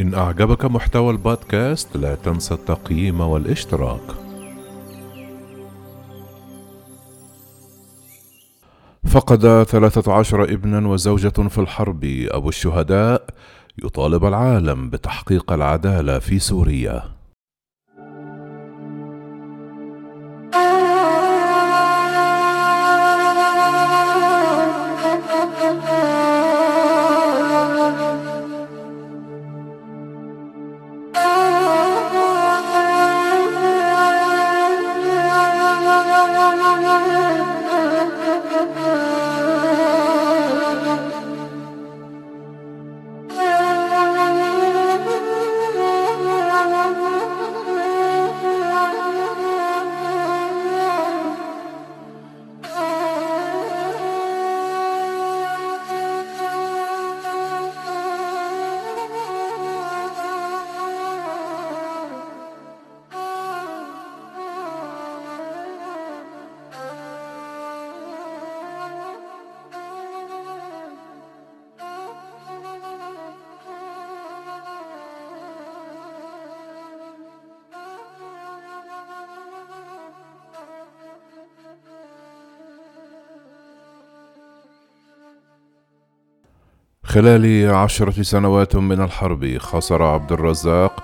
إن أعجبك محتوى البودكاست لا تنسى التقييم والاشتراك. فقد ثلاثة عشر ابنا وزوجة في الحرب أبو الشهداء يطالب العالم بتحقيق العدالة في سوريا. خلال عشرة سنوات من الحرب خسر عبد الرزاق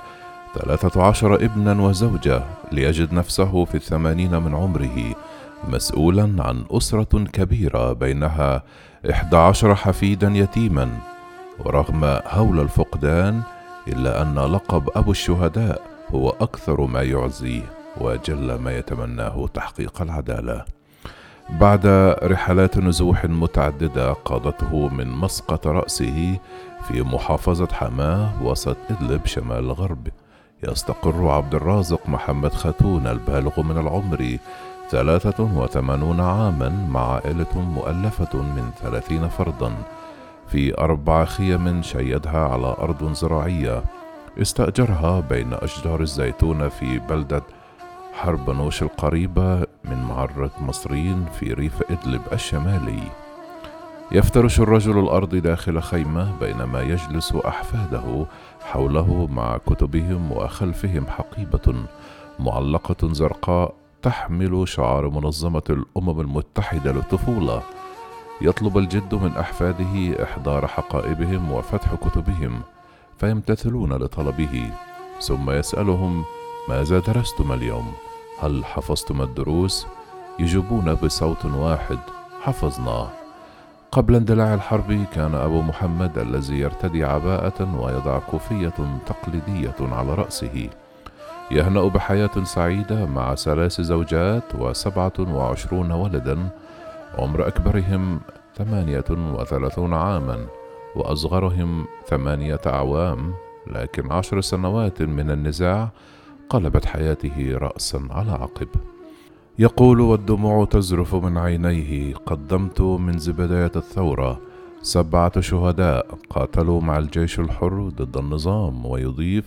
ثلاثة عشر ابنا وزوجة ليجد نفسه في الثمانين من عمره مسؤولا عن أسرة كبيرة بينها إحدى عشر حفيدا يتيما ورغم هول الفقدان إلا أن لقب أبو الشهداء هو أكثر ما يعزيه وجل ما يتمناه تحقيق العدالة. بعد رحلات نزوح متعددة قادته من مسقط رأسه في محافظة حماة وسط إدلب شمال الغرب يستقر عبد الرازق محمد خاتون البالغ من العمر ثلاثة وثمانون عاما مع عائلة مؤلفة من ثلاثين فردا. في أربع خيم شيدها على أرض زراعية. استأجرها بين أشجار الزيتون في بلدة حربنوش القريبة من معرة مصرين في ريف إدلب الشمالي. يفترش الرجل الأرض داخل خيمة بينما يجلس أحفاده حوله مع كتبهم وخلفهم حقيبة معلقة زرقاء تحمل شعار منظمة الأمم المتحدة للطفولة. يطلب الجد من أحفاده إحضار حقائبهم وفتح كتبهم فيمتثلون لطلبه. ثم يسألهم ماذا درستم اليوم؟ هل حفظتم الدروس؟ يجيبون بصوت واحد حفظنا. قبل اندلاع الحرب كان أبو محمد الذي يرتدي عباءة ويضع كوفية تقليدية على رأسه. يهنأ بحياة سعيدة مع ثلاث زوجات وسبعة وعشرون ولدا. عمر أكبرهم ثمانية وثلاثون عاما وأصغرهم ثمانية أعوام. لكن عشر سنوات من النزاع قلبت حياته راسا على عقب. يقول والدموع تزرف من عينيه. قدمت منذ بدايه الثورة. سبعة شهداء قاتلوا مع الجيش الحر ضد النظام ويضيف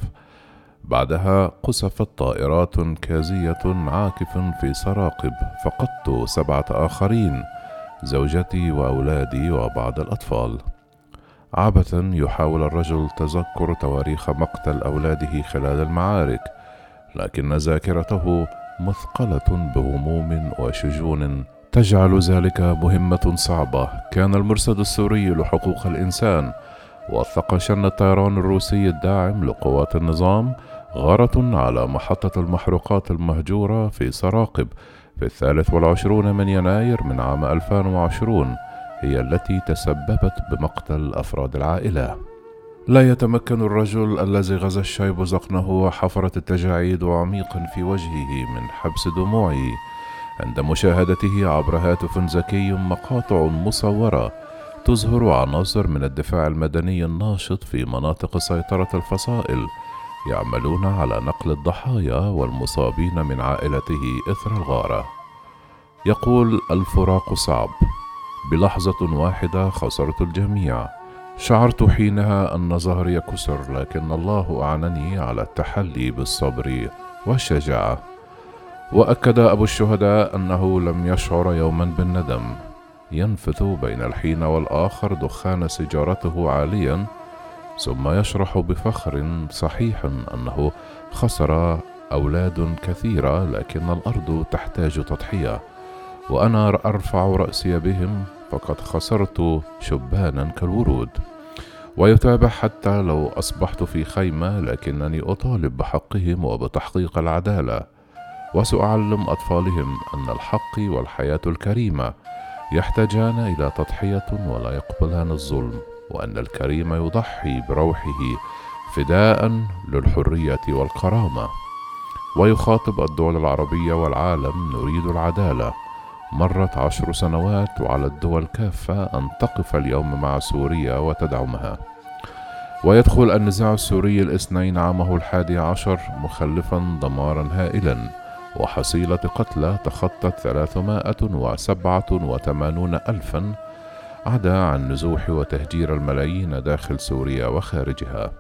بعدها قصفت طائرات كازية عاكف في سراقب. فقدت سبعة آخرين زوجتي وأولادي وبعض الأطفال. عبثا يحاول الرجل تذكر تواريخ مقتل أولاده خلال المعارك. لكن ذاكرته مثقلة بهموم وشجون. تجعل ذلك مهمة صعبة. كان المرصد السوري لحقوق الإنسان. وثق شن الطيران الروسي الداعم لقوات النظام غارة على محطة المحروقات المهجورة في سراقب في الثالث والعشرون من يناير من عام 2020 هي التي تسببت بمقتل أفراد العائلة. لا يتمكن الرجل الذي غزا الشيب زقنه وحفرت التجاعيد عميقا في وجهه من حبس دموعه. عند مشاهدته عبر هاتف ذكي مقاطع مصورة تظهر عناصر من الدفاع المدني الناشط في مناطق سيطرة الفصائل يعملون على نقل الضحايا والمصابين من عائلته إثر الغارة. يقول الفراق صعب بلحظة واحدة خسرت الجميع. شعرت حينها أن ظهري كسر لكن الله اعنني على التحلي بالصبر والشجاعة. وأكد أبو الشهداء أنه لم يشعر يوما بالندم. ينفث بين الحين والآخر دخان سيجارته عاليا ثم يشرح بفخر صحيح أنه خسر أولاد كثيرة لكن الأرض تحتاج تضحية وأنا أرفع رأسي بهم فقد خسرت شبانا كالورود. ويتابع حتى لو أصبحت في خيمة لكنني أطالب بحقهم وبتحقيق العدالة. وسأعلم أطفالهم أن الحق والحياة الكريمة يحتاجان إلى تضحية ولا يقبلان الظلم وأن الكريم يضحي بروحه فداء للحرية والكرامة. ويخاطب الدول العربية والعالم نريد العدالة. مرت عشر سنوات وعلى الدول كافة أن تقف اليوم مع سوريا وتدعمها. ويدخل النزاع السوري الاثنين عامه الحادي عشر مخلفا دمارا هائلا وحصيلة قتلى تخطت ثلاثمائة وسبعة وثمانون ألفا عدا عن نزوح وتهجير الملايين داخل سوريا وخارجها.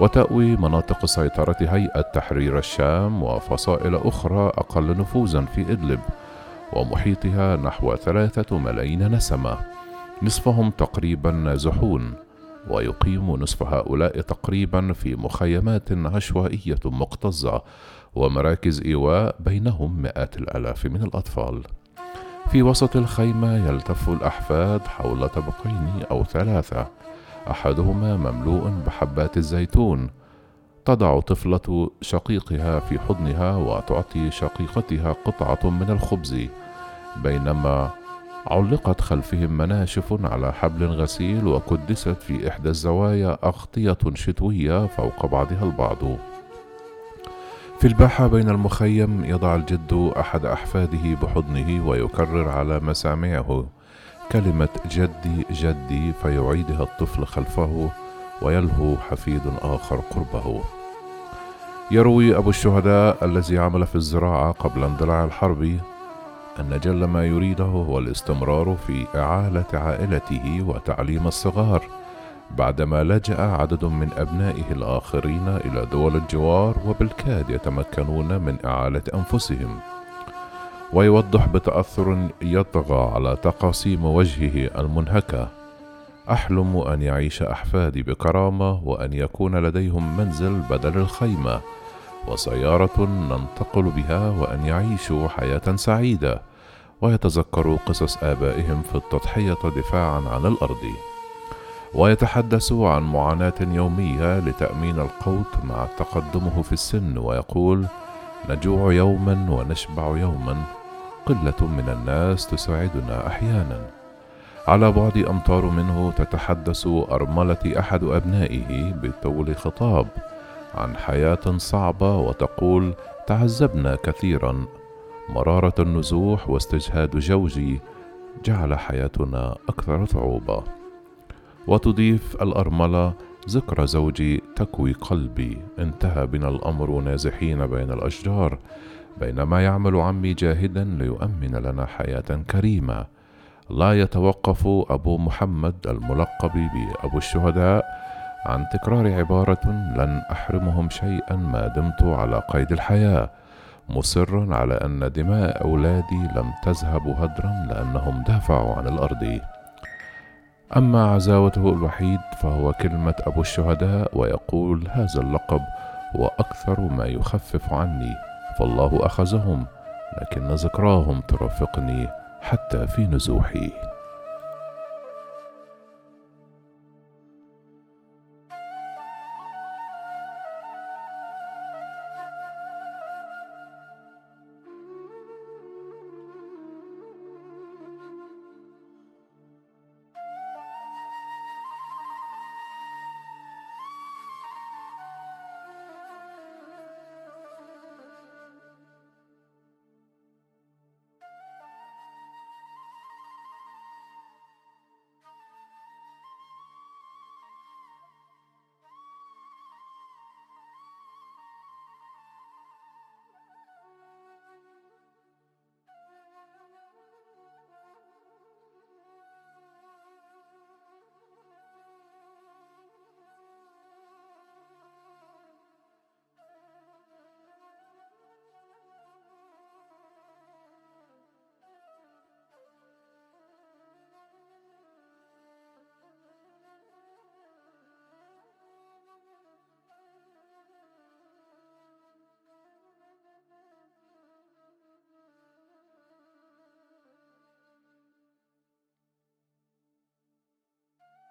وتأوي مناطق سيطرة هيئة تحرير الشام وفصائل أخرى أقل نفوذا في إدلب ومحيطها نحو ثلاثة ملايين نسمة. نصفهم تقريبا نازحون ويقيم نصف هؤلاء تقريبا في مخيمات عشوائية مكتظة ومراكز إيواء بينهم مئات الآلاف من الأطفال. في وسط الخيمة يلتف الأحفاد حول طبقين أو ثلاثة. أحدهما مملوء بحبات الزيتون. تضع طفلة شقيقها في حضنها وتعطي شقيقتها قطعة من الخبز. بينما علقت خلفهم مناشف على حبل غسيل وكدست في إحدى الزوايا أغطية شتوية فوق بعضها البعض. في الباحة بين المخيم يضع الجد أحد أحفاده بحضنه ويكرر على مسامعه كلمة جدي جدي فيعيدها الطفل خلفه ويلهو حفيد آخر قربه. يروي أبو الشهداء الذي عمل في الزراعة قبل اندلاع الحرب أن جل ما يريده هو الاستمرار في إعالة عائلته وتعليم الصغار بعدما لجأ عدد من أبنائه الآخرين إلى دول الجوار وبالكاد يتمكنون من إعالة أنفسهم. ويوضح بتأثر يطغى على تقاسيم وجهه المنهكة. أحلم أن يعيش أحفادي بكرامة وأن يكون لديهم منزل بدل الخيمة. وسيارة ننتقل بها وأن يعيشوا حياة سعيدة ويتذكروا قصص آبائهم في التضحية دفاعا عن الأرض. ويتحدث عن معاناة يومية لتأمين القوت مع تقدمه في السن ويقول نجوع يوما ونشبع يوما قلة من الناس تساعدنا أحيانا. على بعد أمتار منه تتحدث أرملة أحد أبنائه بطول خطاب. عن حياة صعبة وتقول تعذبنا كثيرا. مرارة النزوح واستجهاد جوجي جعل حياتنا أكثر صعوبة. وتضيف الأرملة ذكرى زوجي تكوي قلبي. انتهى بنا الأمر نازحين بين الأشجار. بينما يعمل عمي جاهدا ليؤمن لنا حياة كريمة. لا يتوقف أبو محمد الملقب بأبو الشهداء. عن تكرار عبارة لن أحرمهم شيئا ما دمت على قيد الحياة مصرا على أن دماء أولادي لم تذهب هدرا لأنهم دافعوا عن الأرض. أما عزاوته الوحيد فهو كلمة أبو الشهداء ويقول هذا اللقب هو أكثر ما يخفف عني فالله أخذهم لكن ذكراهم ترافقني حتى في نزوحي.